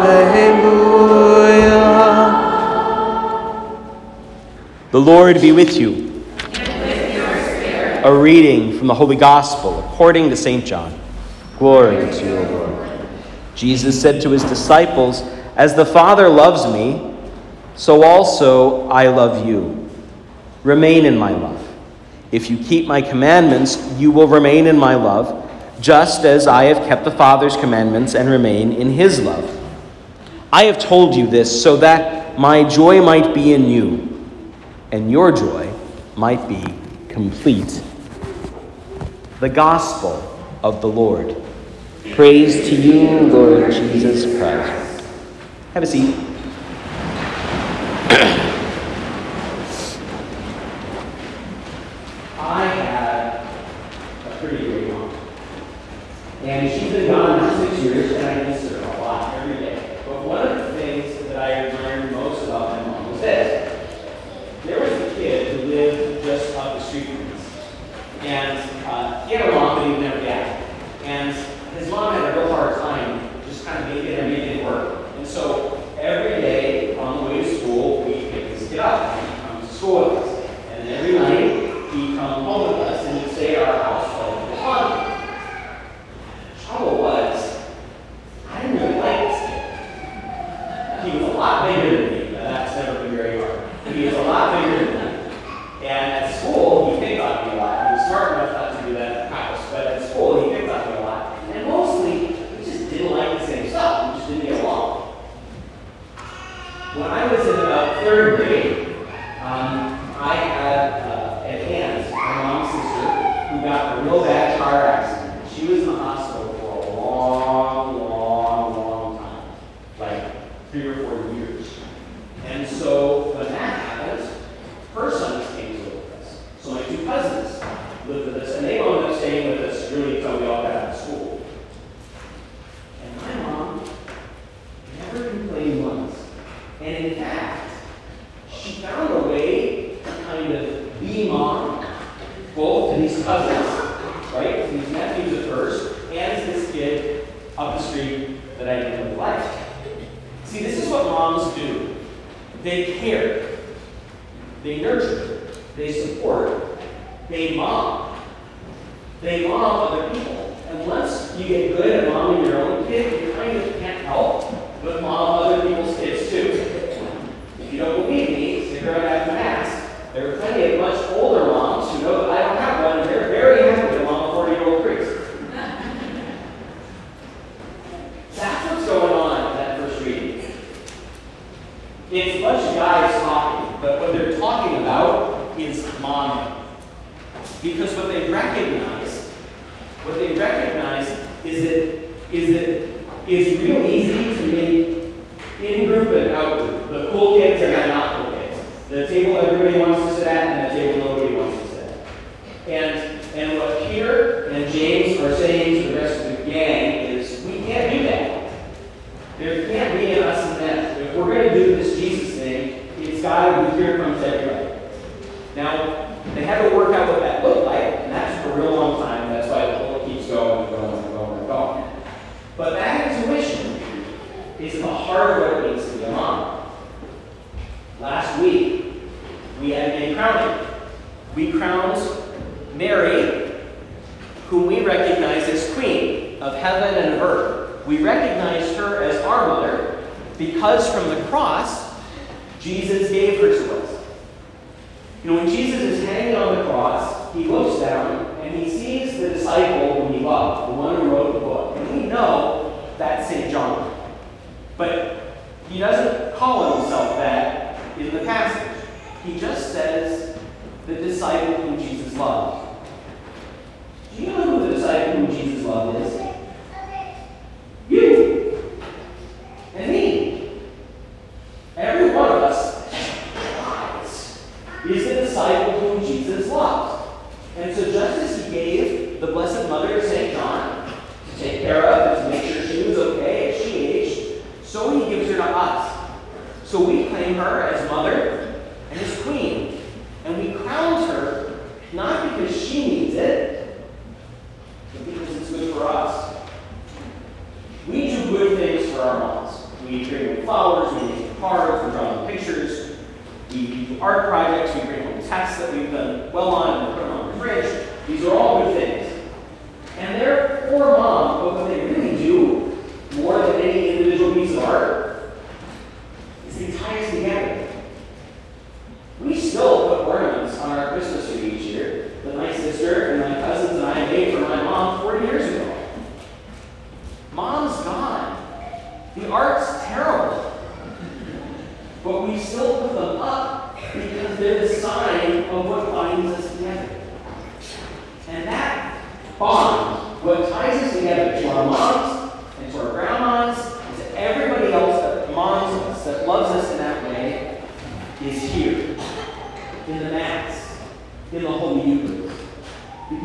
Alleluia. The Lord be with you. A reading from the Holy Gospel according to St. John. Glory to you, O Lord. Jesus said to his disciples, As the Father loves me, so also I love you. Remain in my love. If you keep my commandments, you will remain in my love, just as I have kept the Father's commandments and remain in his love. I have told you this so that my joy might be in you and your joy might be complete. The Gospel of the Lord. Praise to you, Lord Jesus Christ. Have a seat. I had a pretty great mom. And she's been gone for six years, and I miss her a lot every day. But one of the things that I learned most about my mom was this. There was a kid who lived just up the street from us. And uh, he had a mom, but he didn't have a dad. And his mom had a real hard time just kind of making everything work. And so every day on the way to school, we pick this kid up and he comes to school with us. And every night, he'd come home with us and he'd stay at our house all the fun. Trouble was, I didn't really like this kid. He was a lot bigger than me, but that's never been very hard. He was a lot bigger than me. And at school, he picked on me a lot. He was smart enough not to do that at the house, but at school, he picked on me a lot. And mostly, we just didn't like the same stuff. We just didn't get along. When I was in about third grade, um, I had uh, an aunt, my mom's sister, who got a real bad car accident. She was in the hospital for a long, long, long time, like three or four years. And so when that happened, her sons came to live with us. So my two cousins lived with us, and they wound up staying with us really until we all got out of school. And my mom never complained once. And in fact, she found a way to kind of be mom, both to these cousins, right, to these nephews of hers, and to this kid up the street that I didn't like. See, this is what moms do. They care, they nurture, they support, they mom. They mom other people. Once you get good at momming your own kid, you kind of can't help but mom other people's kids too. If you don't believe me, stick around after Mass. There are plenty of much older moms who know that I don't have one, and they're very happy to mom a 40 year old priest. That's what's going on in that first reading. It's a bunch of guys talking, but what they're talking about is momming. Because what they recognize, what they recognize is that is that it's real easy to make in-group and out-group. The cool kids and the not cool kids. The table everybody wants to sit at and the table nobody wants to sit at. And and what Peter and James are saying to the rest of the gang is we can't do that. There can't be an us and them. If we're going to do this Jesus thing, it's got to be here comes everybody. Now, they had to work out what that looked like, and that's for a real long time. That's why the whole keeps going and going and going and going. But that intuition is the heart of what it means to be a mom. Last week, we had a crowning. We crowned Mary, whom we recognize as Queen of heaven and earth. We recognize her as our mother because from the cross, Jesus gave her to us. You know, when Jesus is hanging on the cross, he looks down and he sees the disciple whom he loved, the one who wrote the book. And we know that's St. John. But he doesn't call himself that in the passage. He just says the disciple whom Jesus loved. So we claim her as mother and as queen. And we crown her not because she needs it, but because it's good for us. We do good things for our moms. We bring them flowers, we make them cards, we draw them pictures, we do art projects, we bring home tests that we've done well on and put them on the fridge. These are all good things. And therefore, mom, both of them We still put ornaments on our Christmas tree each year that my sister and my cousins and I made for my mom 40 years ago. Mom's gone. The art's terrible. But we still put them up because they're the sign of what binds us together. And that bond, what ties us together to our moms and to our grandmas and to everybody else that moms us, that loves us in that way, is here. In the Mass, in the Holy Eucharist.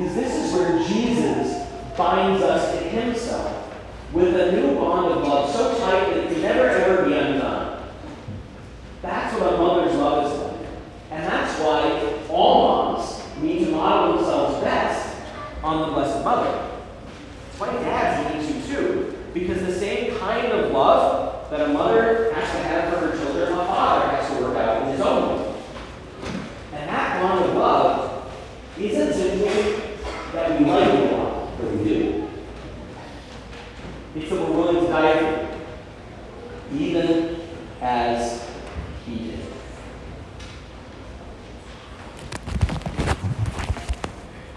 Because this is where Jesus binds us to Himself with a new bond of love so tight that it can never ever be undone. That's what a mother's love is like. And that's why all moms need to model themselves best on the Blessed Mother. That's why dads need to too. Because the same kind of love that a mother